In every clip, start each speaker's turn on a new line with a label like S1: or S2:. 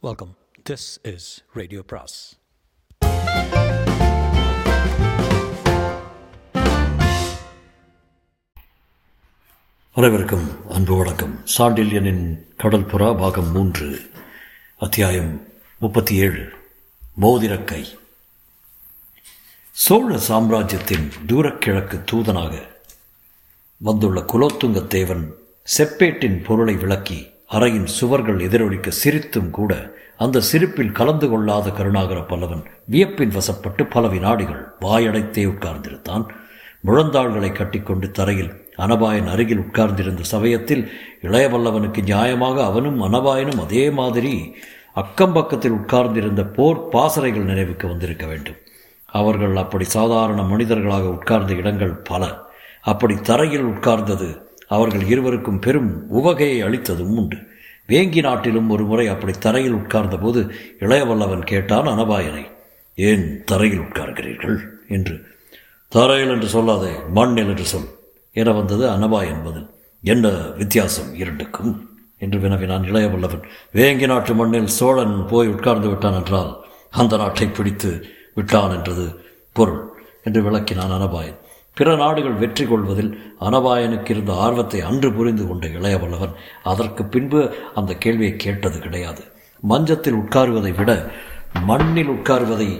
S1: Welcome this is radio பிராஸ்
S2: அனைவருக்கும் அன்பு வணக்கம். சாண்டில்யனின் கடல்புறா பாகம் மூன்று அத்தியாயம் முப்பத்தி ஏழு மோதிரக்கை. சோழ சாம்ராஜ்யத்தின் தூரக்கிழக்கு தூதனாக வந்துள்ள குலோத்துங்க தேவன் செப்பேட்டின் பொருளை விளக்கி அறையின் சுவர்கள் எதிரொலிக்க சிரித்தும் கூட அந்த சிரிப்பில் கலந்து கொள்ளாத கருணாகர பல்லவன் வியப்பின் வசப்பட்டு பல வினாடிகள் வாயடைத்தே உட்கார்ந்திருந்தான். முழந்தாள்களை கட்டிக்கொண்டு தரையில் அனபாயன் அருகில் உட்கார்ந்திருந்த சமயத்தில் இளையவல்லவனுக்கு நியாயமாக அவனும் அனபாயனும் அதே மாதிரி அக்கம் பக்கத்தில் உட்கார்ந்திருந்த போர் பாசறைகள் நினைவுக்கு வந்திருக்க வேண்டும். அவர்கள் அப்படி சாதாரண மனிதர்களாக உட்கார்ந்த இடங்கள் பல. அப்படி தரையில் உட்கார்ந்தது அவர்கள் இருவருக்கும் பெரும் உவகையை அளித்ததும் உண்டு. வேங்கி நாட்டிலும் ஒரு முறை அப்படி தரையில் உட்கார்ந்தபோது இளையவல்லவன் கேட்டான் அனபாயனை ஏன் தரையில் உட்கார்கிறீர்கள்? என்று. தரையில் என்று சொல்லாதே மண்ணில் என்று சொல் என வந்தது அனபாயன் பதில் என்ன வித்தியாசம் இரண்டுக்கும்? என்று வினவினான் இளையவல்லவன். வேங்கி நாட்டு மண்ணில் சோழன் போய் உட்கார்ந்து விட்டான் என்றால் அந்த நாட்டை பிடித்து விட்டான் என்றது பொருள் என்று விளக்கினான் அனபாயன் பிற நாடுகள் வெற்றி கொள்வதில் அனபாயனுக்கு இருந்த ஆர்வத்தை அன்று புரிந்து கொண்ட இளையவல்லவன் அதற்கு பின்பு அந்த கேள்வியை கேட்டது கிடையாது. மஞ்சத்தில் உட்காருவதை விட மண்ணில் உட்காருவதை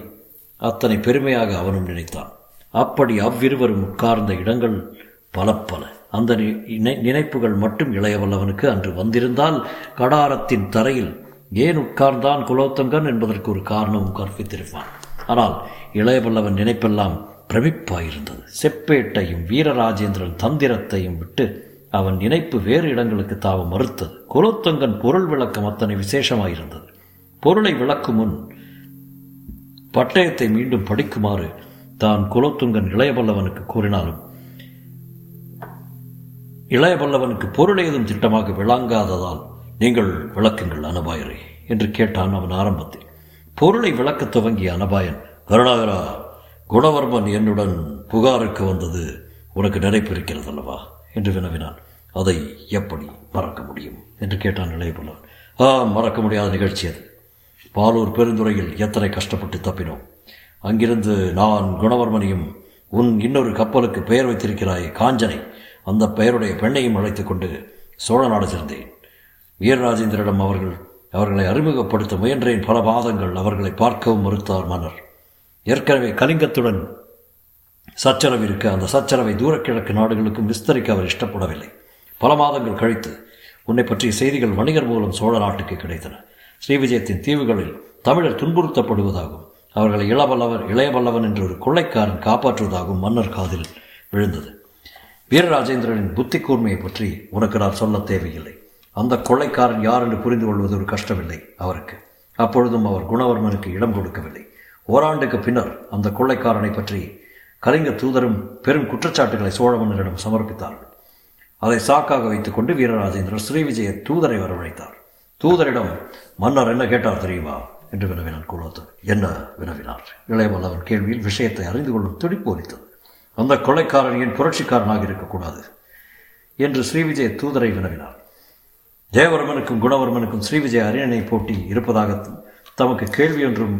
S2: அத்தனை பெருமையாக அவனும் நினைத்தான். அப்படி அவ்விருவரும் உட்கார்ந்த இடங்கள் பல பல அந்த நினைப்புகள் மட்டும் இளையவல்லவனுக்கு அன்று வந்திருந்தால் கடாரத்தின் தரையில் ஏன் உட்கார்ந்தான் குலோத்தங்கன் என்பதற்கு ஒரு காரணமும் கற்பித்திருப்பான். ஆனால் இளையவல்லவன் நினைப்பெல்லாம் பிரமிப்பாயிருந்தது. செப்பேட்டையும் வீரராஜேந்திரன் தந்திரத்தையும் விட்டு அவன் நினைப்பு வேறு இடங்களுக்கு தாவ மறுத்தது. குலோத்தங்கன் பொருள் விளக்கம் அத்தனை விசேஷமாயிருந்தது. பொருளை விளக்கும் முன் பட்டயத்தை மீண்டும் படிக்குமாறு தான் குலோத்துங்கன் இளையபல்லவனுக்கு கூறினாலும் இளையபல்லவனுக்கு பொருள் ஏதும் திட்டமாக விளங்காததால் நீங்கள் விளக்குங்கள் அனபாயரை என்று கேட்டான் அவன் ஆரம்பத்தில். பொருளை விளக்க துவங்கிய அனபாயன் கருணாகரா குணவர்மன் என்னுடன் புகாருக்கு வந்தது உனக்கு நினைப்பிருக்கிறது அல்லவா என்று வினவினான். அதை எப்படி மறக்க முடியும்? என்று கேட்டான் இளையபுலன். ஆ மறக்க முடியாத நிகழ்ச்சி அது. பாலூர் பெருந்துறையில் எத்தனை கஷ்டப்பட்டு தப்பினோம். அங்கிருந்து நான் குணவர்மனையும் உன் இன்னொரு கப்பலுக்கு பெயர் வைத்திருக்கிறாய் காஞ்சனை அந்த பெயருடைய பெண்ணையும் அழைத்து கொண்டு சோழ நாடு சேர்ந்தேன். வீரராஜேந்திரிடம் அவர்கள் அவர்களை அறிமுகப்படுத்த முயன்றேன். பல மாதங்கள் அவர்களை பார்க்கவும் மறுத்தார் மன்னர். ஏற்கனவே கலிங்கத்துடன் சச்சரவு இருக்க அந்த சச்சரவை தூரக்கிழக்கு நாடுகளுக்கும் விஸ்தரிக்க அவர் இஷ்டப்படவில்லை. பல மாதங்கள் கழித்து உன்னை பற்றிய செய்திகள் வணிகர் மூலம் சோழ நாட்டுக்கு கிடைத்தன. ஸ்ரீவிஜயத்தின் தீவுகளில் தமிழர் துன்புறுத்தப்படுவதாகவும் அவர்களை இளவல்லவர் இளையவல்லவன் என்ற ஒரு கொள்ளைக்காரன் காப்பாற்றுவதாகவும் மன்னர் காதில் விழுந்தது. வீரராஜேந்திரனின் புத்தி கூர்மையை பற்றி உனக்கு நான் சொல்ல தேவையில்லை. அந்த கொள்ளைக்காரன் யார் என்று புரிந்து கொள்வது ஒரு கஷ்டமில்லை அவருக்கு. அப்பொழுதும் அவர் குணவர்மனுக்கு இடம் கொடுக்கவில்லை. ஓராண்டுக்கு பின்னர் அந்த கொள்ளைக்காரனை பற்றி கலிங்க தூதரும் பெரும் குற்றச்சாட்டுகளை சோழ மன்னரிடம் சமர்ப்பித்தார்கள். அதை சாக்காக வைத்துக்கொண்டு வீரராஜேந்திரர் ஸ்ரீவிஜய தூதரை வரவழைத்தார். தூதரிடம் மன்னர் என்ன கேட்டார் தெரியுமா? என்று வினவினான் குலோத்தர் என்ன? வினவினார். இளையவல்லவன் கேள்வியில் விஷயத்தை அறிந்து கொள்ளும் துடிப்பு அளித்தது அந்த கொலைக்காரன் ஏன் புரட்சிக்காரனாக இருக்கக்கூடாது என்று ஸ்ரீவிஜய தூதரை வினவினார். ஜெயவர்மனுக்கும் குணவர்மனுக்கும் ஸ்ரீவிஜய அரியணை போட்டி இருப்பதாக தமக்கு கேள்வி ஒன்றும்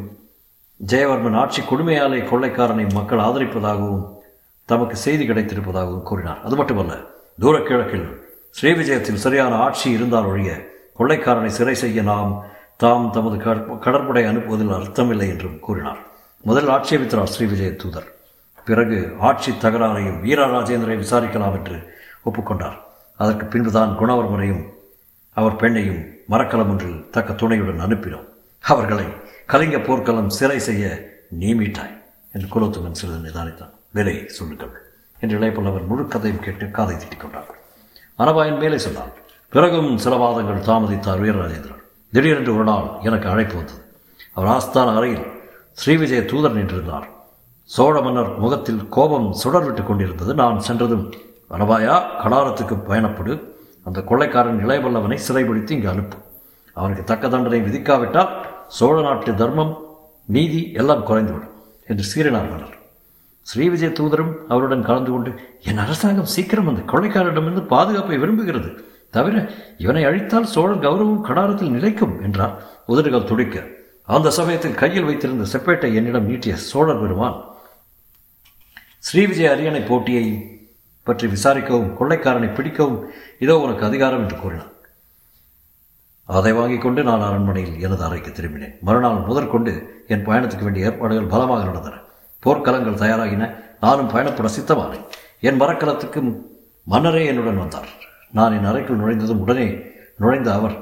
S2: ஜெயவர்மன் ஆட்சி கொடுமையாலே கொள்ளைக்காரனை மக்கள் ஆதரிப்பதாகவும் தமக்கு செய்தி கிடைத்திருப்பதாகவும் கூறினார். அது மட்டுமல்ல தூரக்கிழக்கில் ஸ்ரீவிஜயத்தில் சரியான ஆட்சி இருந்தால் ஒழிய கொள்ளைக்காரனை சிறை செய்ய நாம் தாம் தமது கடற்படை அனுப்புவதில் அர்த்தமில்லை என்றும் கூறினார். முதல் ஆட்சேபித்தார் ஸ்ரீவிஜய தூதர். பிறகு ஆட்சி தகராறையும் வீரராஜேந்திரை விசாரிக்கலாம் என்று ஒப்புக்கொண்டார். அதற்கு பின்புதான் குணவர்மனையும் அவர் பெண்ணையும் மரக்கலம் ஒன்றில் தக்க துணையுடன் அனுப்பினோம். அவர்களை கலிங்க போர்க்களம் சிறை செய்ய நியமிட்டாய் என்று குலோத்துங்கன் சிறிது நிதானித்தான். விலையை சொல்லுங்கள் என்று இளையப்பல்லவர் முழு கதையும் கேட்டு காதை திட்டிக் கொண்டார்கள். மனபாயன் மேலே சொன்னான் பிறகும் சில மாதங்கள் தாமதித்தார் வீரராஜேந்திரன். திடீரென்று ஒரு நாள் எனக்கு அழைப்பு வந்தது. அவர் ஆஸ்தான அறையில் ஸ்ரீவிஜய தூதர் நின்றிருந்தார். சோழ மன்னர் முகத்தில் கோபம் சுடர் விட்டு கொண்டிருந்தது. நான் சென்றதும் அனபாயா கடாரத்துக்கு பயணப்படு. அந்த கொள்ளைக்காரன் இளையவல்லவனை சிறைபிடித்து இங்கு அனுப்பு. அவனுக்கு தக்க தண்டனை விதிக்காவிட்டால் சோழ நாட்டு தர்மம் நீதி எல்லாம் குறைந்துவிடும் என்று சீறினார் மன்னர். ஸ்ரீவிஜய தூதரும் அவருடன் கலந்து கொண்டு என் அரசாங்கம் சீக்கிரம் அந்த கொள்ளைக்காரரிடமிருந்து பாதுகாப்பை விரும்புகிறது. தவிர இவனை அழித்தால் சோழன் கௌரவம் கடாரத்தில் நிலைக்கும் என்றார் உதடுகள் துடிக்க. அந்த சமயத்தில் கையில் வைத்திருந்த செப்பேட்டை என்னிடம் நீட்டிய சோழர் பெருமான் ஸ்ரீவிஜய அரியணை போட்டியை பற்றி விசாரிக்கவும் கொள்ளைக்காரனை பிடிக்கவும் இதோ உனக்கு அதிகாரம் என்று கூறினார். அதை வாங்கிக் கொண்டு நான் அரண்மனையில் எனது அறைக்கு திரும்பினேன். மறுநாள் முதற்கொண்டு என் பயணத்துக்கு வேண்டிய ஏற்பாடுகள் பலமாக நடந்தன. போர்க்களங்கள் தயாராகின. நானும் பயணப்பட சித்தமானேன். என் மரக்கலத்துக்கு மன்னரே என்னுடன் வந்தார். நான் என் அறைக்குள் நுழைந்ததும் உடனே நுழைந்த அவர்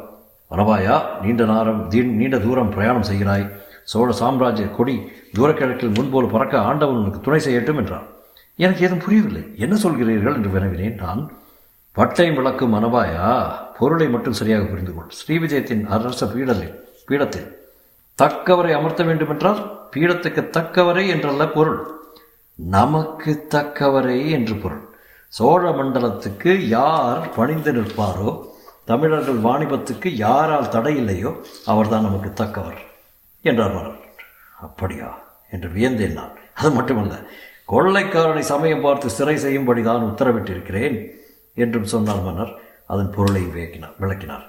S2: வரவாயா நீண்ட நேரம் நீண்ட தூரம் பிரயாணம் செய்கிறாய். சோழ சாம்ராஜ்ய கொடி தூரக்கிழக்கில் முன்போல் பறக்க ஆண்டவன் உனக்கு துணை செய்யட்டும் என்றார் எனக்கு ஏதும் புரியவில்லை. என்ன சொல்கிறீர்கள்? என்று வினவினேன். நான் பட்டை விளக்கும் மனவாயா? பொருளை மட்டும் சரியாக புரிந்து கொள். ஸ்ரீவிஜயத்தின் அரச பீடலில் பீடத்தில் தக்கவரை அமர்த்த வேண்டுமென்றால் பீடத்துக்கு தக்கவரை என்றல்ல பொருள். நமக்கு தக்கவரை என்று பொருள். சோழ மண்டலத்துக்கு யார் பணிந்து நிற்பாரோ தமிழர்கள் வாணிபத்துக்கு யாரால் தடையில்லையோ அவர்தான் நமக்கு தக்கவர் என்றார் மன்னர் அப்படியா? என்று வியந்தேன் நான். அது மட்டுமல்ல கொள்ளைக்காரனை சமயம் பார்த்து சிறை செய்யும்படி தான் உத்தரவிட்டிருக்கிறேன். என்றும் சொன்னார் மன்னர். அதன் பொருளை விளக்கினார் விளக்கினார்.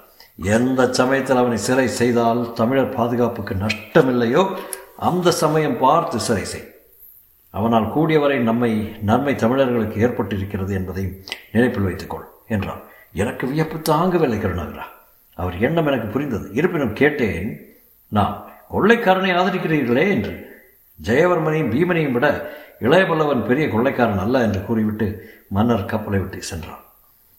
S2: எந்த சமயத்தில் அவனை சிறை செய்தால் தமிழர் பாதுகாப்புக்கு நஷ்டமில்லையோ அந்த சமயம் பார்த்து சிறை செய். அவனால் கூடியவரை நம்மை நன்மை தமிழர்களுக்கு ஏற்பட்டிருக்கிறது என்பதையும் நினைப்பில் வைத்துக்கொள் என்றார் எனக்கு வியப்பு தாங்கவில்லை கருணாகரா. அவர் எண்ணம் எனக்கு புரிந்தது. இருப்பினும் கேட்டேன் நான் கொள்ளைக்காரனை ஆதரிக்கிறீர்களே என்று. ஜெயவர்மனையும் பீமனையும் விட இளையபல்லவன் பெரிய கொள்ளைக்காரன் அல்ல என்று கூறிவிட்டு மன்னர் கப்பலை விட்டு சென்றான்.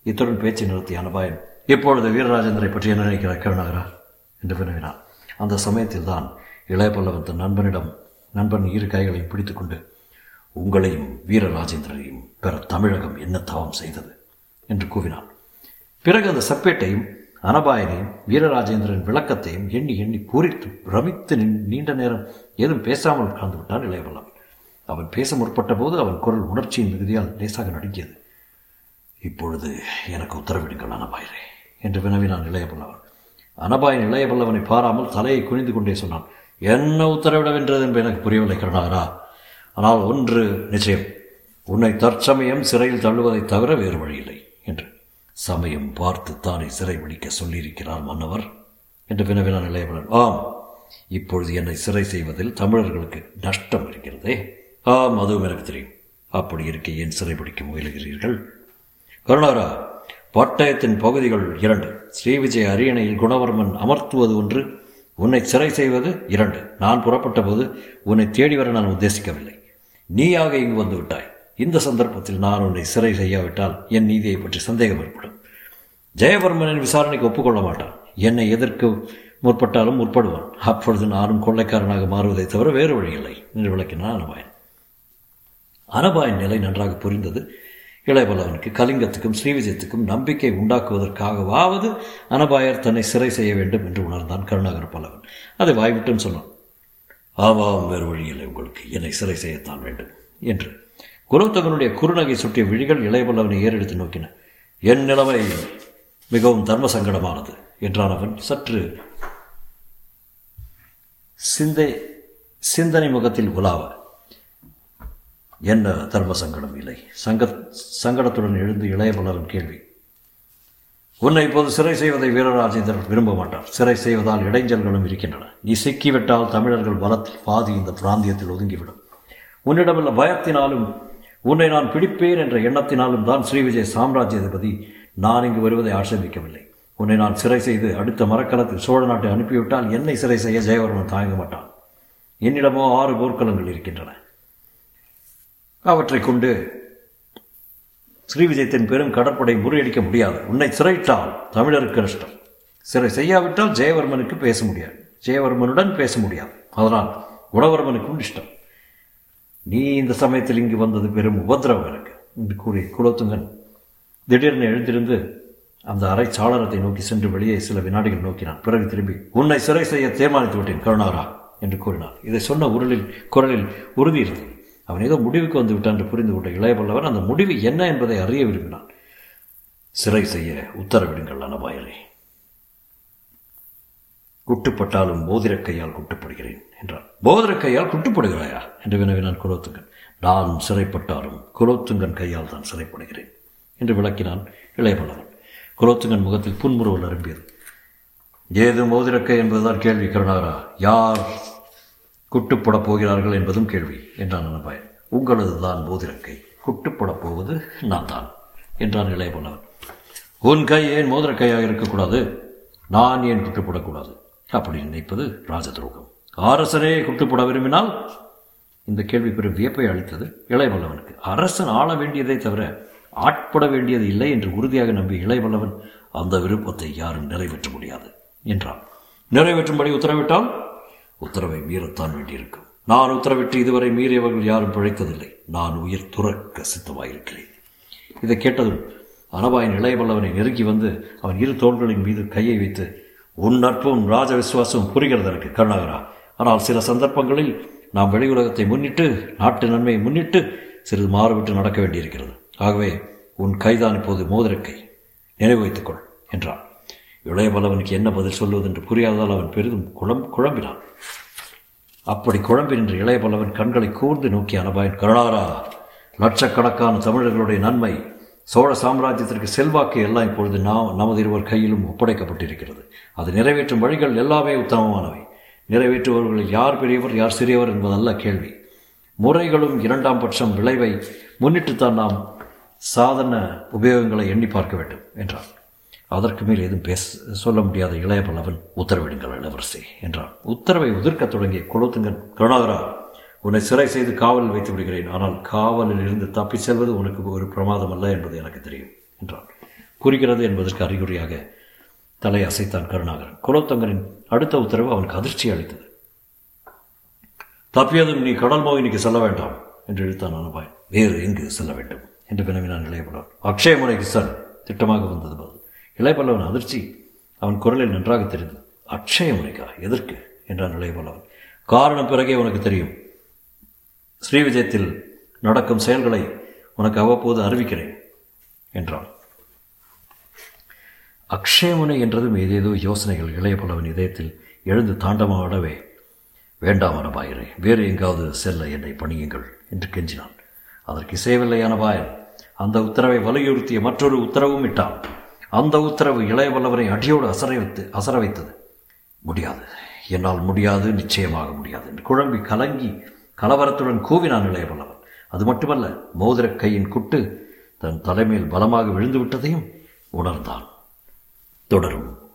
S2: இத்துடன் பேச்சை நிறுத்திய அனபாயன். இப்பொழுது வீரராஜேந்திரை பற்றி என்ன நினைக்கிறார் கருணாகரா என்று வினவினான். அந்த சமயத்தில் தான் இளையபல்லவன் தன் நண்பனிடம் நண்பன் இரு கைகளையும் பிடித்துக்கொண்டு உங்களையும் வீரராஜேந்திரனையும் பெற தமிழகம் என்ன தவம் செய்தது? என்று கூவினான். பிறகு அந்த சப்பேட்டையும் அனபாயனையும் வீரராஜேந்திரன் விளக்கத்தையும் எண்ணி எண்ணி பூரித்து பிரமித்து நின்- நீண்ட நேரம் ஏதும் பேசாமல் உட்கார்ந்து விட்டான் இளையவல்லவன் அவன் பேச முற்பட்ட போது அவன் குரல் உணர்ச்சியின் மிகுதியால் லேசாக நடுங்கியது. இப்பொழுது எனக்கு உத்தரவிடுங்கள் அனபாயரே என்று வினவினான் இளையபல்லவன். அனபாயன் இளையபல்லவனை பாராமல் தலையை குனிந்து கொண்டே சொன்னான் என்ன உத்தரவிடவென்றது என்று எனக்கு புரியவில்லை கருணாகரா. ஆனால் ஒன்று நிச்சயம் உன்னை தற்சமயம் சிறையில் தள்ளுவதைத் தவிர வேறு வழியில்லை என்று. சமயம் பார்த்து தானே சிறை பிடிக்க சொல்லியிருக்கிறார் மன்னவர் என்று வினவினான் இளையவளன் ஆம் இப்பொழுது என்னை சிறை செய்வதில் தமிழர்களுக்கு நஷ்டம் இருக்கிறதே. ஆம் அதுவும் எனக்கு தெரியும். அப்படி இருக்க ஏன் சிறை பிடிக்க முயலுகிறீர்கள்? கருணாரா பட்டயத்தின் பகுதிகள் இரண்டு. ஸ்ரீவிஜய அரியணையில் குணவர்மன் அமர்த்துவது ஒன்று உன்னை சிறை செய்வது இரண்டு. நான் புறப்பட்ட போது உன்னை தேடி வர நான் உத்தேசிக்கவில்லை. நீயாக இங்கு வந்து விட்டாய். இந்த சந்தர்ப்பத்தில் நான் உன்னை சிறை செய்யாவிட்டால் என் நீதியை பற்றி சந்தேகம் ஏற்படும். ஜெயவர்மனின் விசாரணைக்கு ஒப்புக்கொள்ள மாட்டான். என்னை எதற்கு முற்பட்டாலும் முற்படுவான். அப்பொழுது நானும் கொள்ளைக்காரனாக மாறுவதை தவிர வேறு வழியில்லை. என்று விளக்கினான் அனபாயன். அனபாயின் நிலை நன்றாக புரிந்தது. இளையபல்லவனுக்கு கலிங்கத்துக்கும் ஸ்ரீவிஜயத்துக்கும் நம்பிக்கை உண்டாக்குவதற்காகவாவது அனபாயர் தன்னை சிறை செய்ய வேண்டும் என்று உணர்ந்தான் கருணாகர பலவன் அதை வாய்விட்டும் சொன்னான். ஆவாம் வேறு வழியில் உங்களுக்கு என்னை சிறை செய்யத்தான் வேண்டும் என்று. குலோத்தகனுடைய குறுநகை சுட்டிய விழிகள் இளையபல்லவனை ஏறெடுத்து நோக்கின. என் நிலைமை மிகவும் தர்ம சங்கடமானது என்றான் அவன் சற்று சிந்தை சிந்தனை முகத்தில் உலாவ. என்ன தர்ம சங்கடம் இல்லை? சங்க சங்கடத்துடன் எழுந்து இளைய இளையபல்லவன் கேள்வி. உன்னை இப்போது சிறை செய்வதை வீரராஜேந்தர் விரும்ப மாட்டார். சிறை செய்வதால் இடைஞ்சல்களும் இருக்கின்றன. நீ சிக்கிவிட்டால் தமிழர்கள் பலத்தில் பாதி இந்த பிராந்தியத்தில் ஒதுங்கிவிடும். உன்னிடமுள்ள பயத்தினாலும் உன்னை நான் பிடிப்பேன் என்ற எண்ணத்தினாலும் தான் ஸ்ரீவிஜய் சாம்ராஜ்யாதிபதி. நான் இங்கு வருவதை ஆட்சேபிக்கவில்லை. உன்னை நான் சிறை செய்து அடுத்த மரக்கலத்தில் சோழ நாட்டை அனுப்பிவிட்டால் என்னை சிறை செய்ய ஜெயவர்மன் தாங்க மாட்டான். என்னிடமோ ஆறு போர்க்களங்கள் இருக்கின்றன. அவற்றை கொண்டு ஸ்ரீவிஜயத்தின் பெரும் கடற்படை முறியடிக்க முடியாது. உன்னை சிறையிட்டால் தமிழருக்கு நஷ்டம். சிறை செய்யாவிட்டால் ஜெயவர்மனுக்கு பேச முடியாது. ஜெயவர்மனுடன் பேச முடியாது. அதனால் குணவர்மனுக்கும் இஷ்டம் நீ இந்த சமயத்தில் இங்கு வந்தது பெரும் உபதிரவம் எனக்கு என்று கூறி குலோத்துங்கன். திடீர்னு எழுந்திருந்து அந்த அறை சாளரத்தை நோக்கி சென்று வெளியே சில வினாடிகள் நோக்கினான். பிறகு திரும்பி உன்னை சிறை செய்ய தீர்மானித்து விட்டேன் கருணாரா என்று கூறினார் இதை சொன்ன உருளில் குரலில் உறுதி இருந்தது. அவன் ஏதோ முடிவுக்கு வந்து விட்டான் என்று புரிந்து கொண்ட இளையபல்லவன் அந்த முடிவு என்ன என்பதை அறிய விரும்பினான். சிறை செய்ய உத்தரவிடுங்கள் அனபாயரே குட்டுப்பட்டாலும் போதிரக்கையால் கையால் குட்டுப்படுகிறேன் என்றான். போதிரக்கையால் கையால் குட்டுப்படுகிறாயா? என்று வினவினான் குலோத்துங்கன். நான் சிறைப்பட்டாலும் குலோத்துங்கன் கையால் தான் சிறைப்படுகிறேன் என்று விளக்கினான் இளையபல்லவன் குலோத்துங்கன் முகத்தில் புன்முறுவல் அரும்பியது ஏது மோதிரக்கை என்பதுதான் கேள்வி கருணாரா யார் குட்டுப்படப் போகிறார்கள் என்பதும் கேள்வி என்றான் அனபாயன். உங்களது தான் மோதிரக்கை. குட்டுப்படப் போவது நான் தான் என்றான் இளையபொன்னவன் உன் கை ஏன் மோதிரக்கையாக இருக்கக்கூடாது? நான் ஏன் குட்டுப்படக்கூடாது? அப்படி நினைப்பது ராஜதுரோகம் அரசரே குட்டுப்பட விரும்பினால்? இந்த கேள்வி பெரும் வியப்பை அளித்தது இளையவல்லவனுக்கு அரசன் ஆள வேண்டியதை தவிர ஆட்பட வேண்டியது இல்லை என்று உறுதியாக நம்பி இளையவல்லவன் அந்த விருப்பத்தை யாரும் நிறைவேற்ற முடியாது என்றான். நிறைவேற்றும்படி உத்தரவிட்டால் உத்தரவை மீறத்தான் வேண்டியிருக்கும். நான் உத்தரவிட்டு இதுவரை மீறியவர்கள் யாரும் பிழைத்ததில்லை நான் உயிர் துறக்க சித்தமாயிருக்கிறேன். இதை கேட்டதும் அனபாயின் இளையவல்லவனை நெருங்கி வந்து அவன் இரு தோள்களின் மீது கையை வைத்து உன் நட்பும் ராஜ விசுவாசமும் புரிகிறது எனக்கு கருணாகரா? ஆனால் சில சந்தர்ப்பங்களில் நாம் வெளி உலகத்தை முன்னிட்டு நாட்டு நன்மையை முன்னிட்டு சிறிது மாறுவிட்டு நடக்க வேண்டியிருக்கிறது. ஆகவே உன் கைதான் இப்போது மோதிரக்கை நினைவு வைத்துக்கொள் என்றான். இளையவளவனுக்கு என்ன பதில் சொல்வது என்று புரியாததால் அவன் பெரிதும் குழம் குழம்பினான். அப்படி குழம்பி நின்ற இளையவல்லவன் கண்களை கூர்ந்து நோக்கி அனபாயன் கருணாரா லட்சக்கணக்கான தமிழர்களுடைய நன்மை சோழ சாம்ராஜ்யத்திற்கு செல்வாக்கு எல்லாம் இப்பொழுது நாம் நமது இருவர் கையிலும் ஒப்படைக்கப்பட்டிருக்கிறது. அது நிறைவேற்றும் வழிகள் எல்லாமே உத்தமமானவை. நிறைவேற்றுபவர்களில் யார் பெரியவர் யார் சிறியவர் என்பதல்ல கேள்வி. முறைகளும் இரண்டாம் பட்சம் விளைவை முன்னிட்டுத்தான் நாம் சாதன உபயோகங்களை எண்ணி பார்க்க வேண்டும் என்றார் அதற்கு மேல் எதுவும் பேச சொல்ல முடியாத இளைய பல்லவன் உத்தரவிடுங்கள் இளவரசி என்றான். உத்தரவை உதிர்க்கத் தொடங்கிய குலோத்துங்கன் கருணாகரா உன்னை சிறை செய்து காவலில் வைத்து விடுகிறேன். ஆனால் காவலில் இருந்து தப்பி செல்வது உனக்கு ஒரு பிரமாதம் அல்ல என்பது எனக்கு தெரியும் என்றான். புரிகிறது என்பதற்கு அறிகுறியாக தலை அசைத்தான் கருணாகரன். குலோத்தங்கனின் அடுத்த உத்தரவு அவனுக்கு அதிர்ச்சி அளித்தது. தப்பியதும் நீ கடல் மோகினிக்கு செல்ல வேண்டாம் என்று இழுத்தான் அனுபாய். வேறு எங்கு செல்ல வேண்டும்? என்று வினவினான் இளையபல்லவன் அக்ஷயமுனைக்கு செல் திட்டமாக வந்தது பதில். இளையபல்லவன் அதிர்ச்சி. அவன் குரலில் நன்றாக தெரிந்தது அக்ஷயமுனைக்கா எதற்கு? என்றான் இளையபல்லவன் காரணம் பிறகே உனக்கு தெரியும். ஸ்ரீவிஜயத்தில் நடக்கும் செயல்களை உனக்கு அவ்வப்போது அறிவிக்கிறேன் என்றான். அக்ஷயமுனை என்றதும் ஏதேதோ யோசனைகள் இளையபல்லவன் இதயத்தில் எழுந்து தாண்டமாடவே வேண்டாம் அனபாயரே வேறு எங்காவது செல்ல என்னை பணியுங்கள் என்று கெஞ்சினான். அதற்கு இசையவில்லை அனபாயன் அந்த உத்தரவை வலியுறுத்திய மற்றொரு உத்தரவும் இட்டான். அந்த உத்தரவு இளையவல்லவரை அடியோடு அசர வைத்து அசர வைத்தது. முடியாது. என்னால் முடியாது நிச்சயமாக முடியாது என்று குழம்பி கலங்கி கலவரத்துடன் கூவினான் இளையவல்லவன். அது மட்டுமல்ல மோதிரக் கையின் குட்டு தன் தலைமையில் பலமாக விழுந்து விட்டதையும் உணர்ந்தான். தொடரும்.